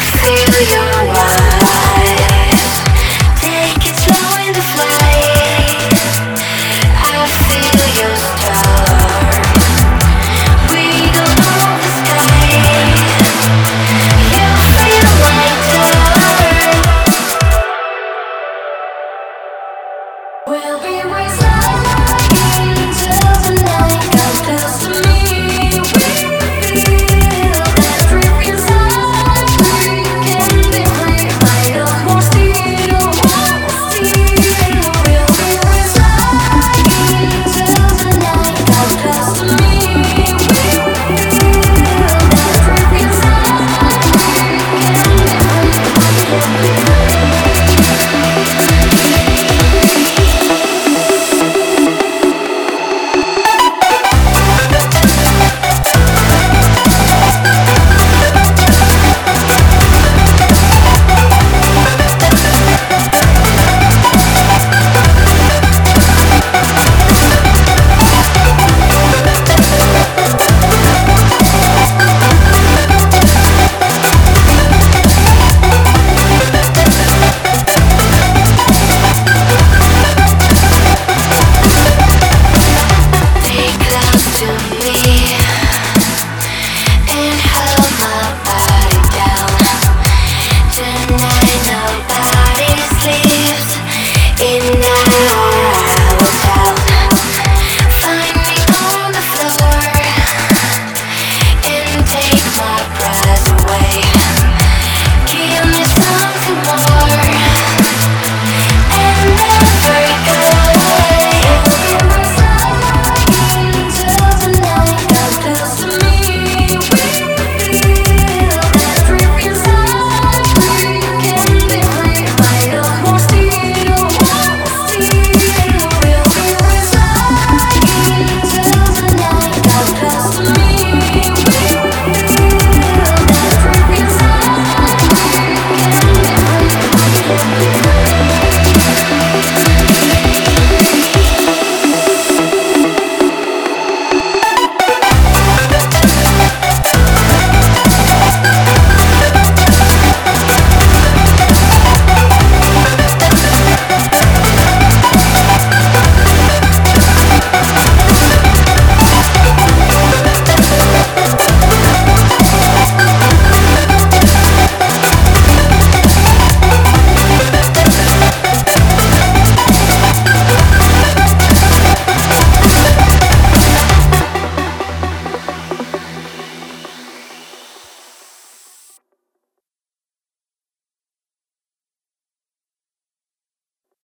feel you. Thank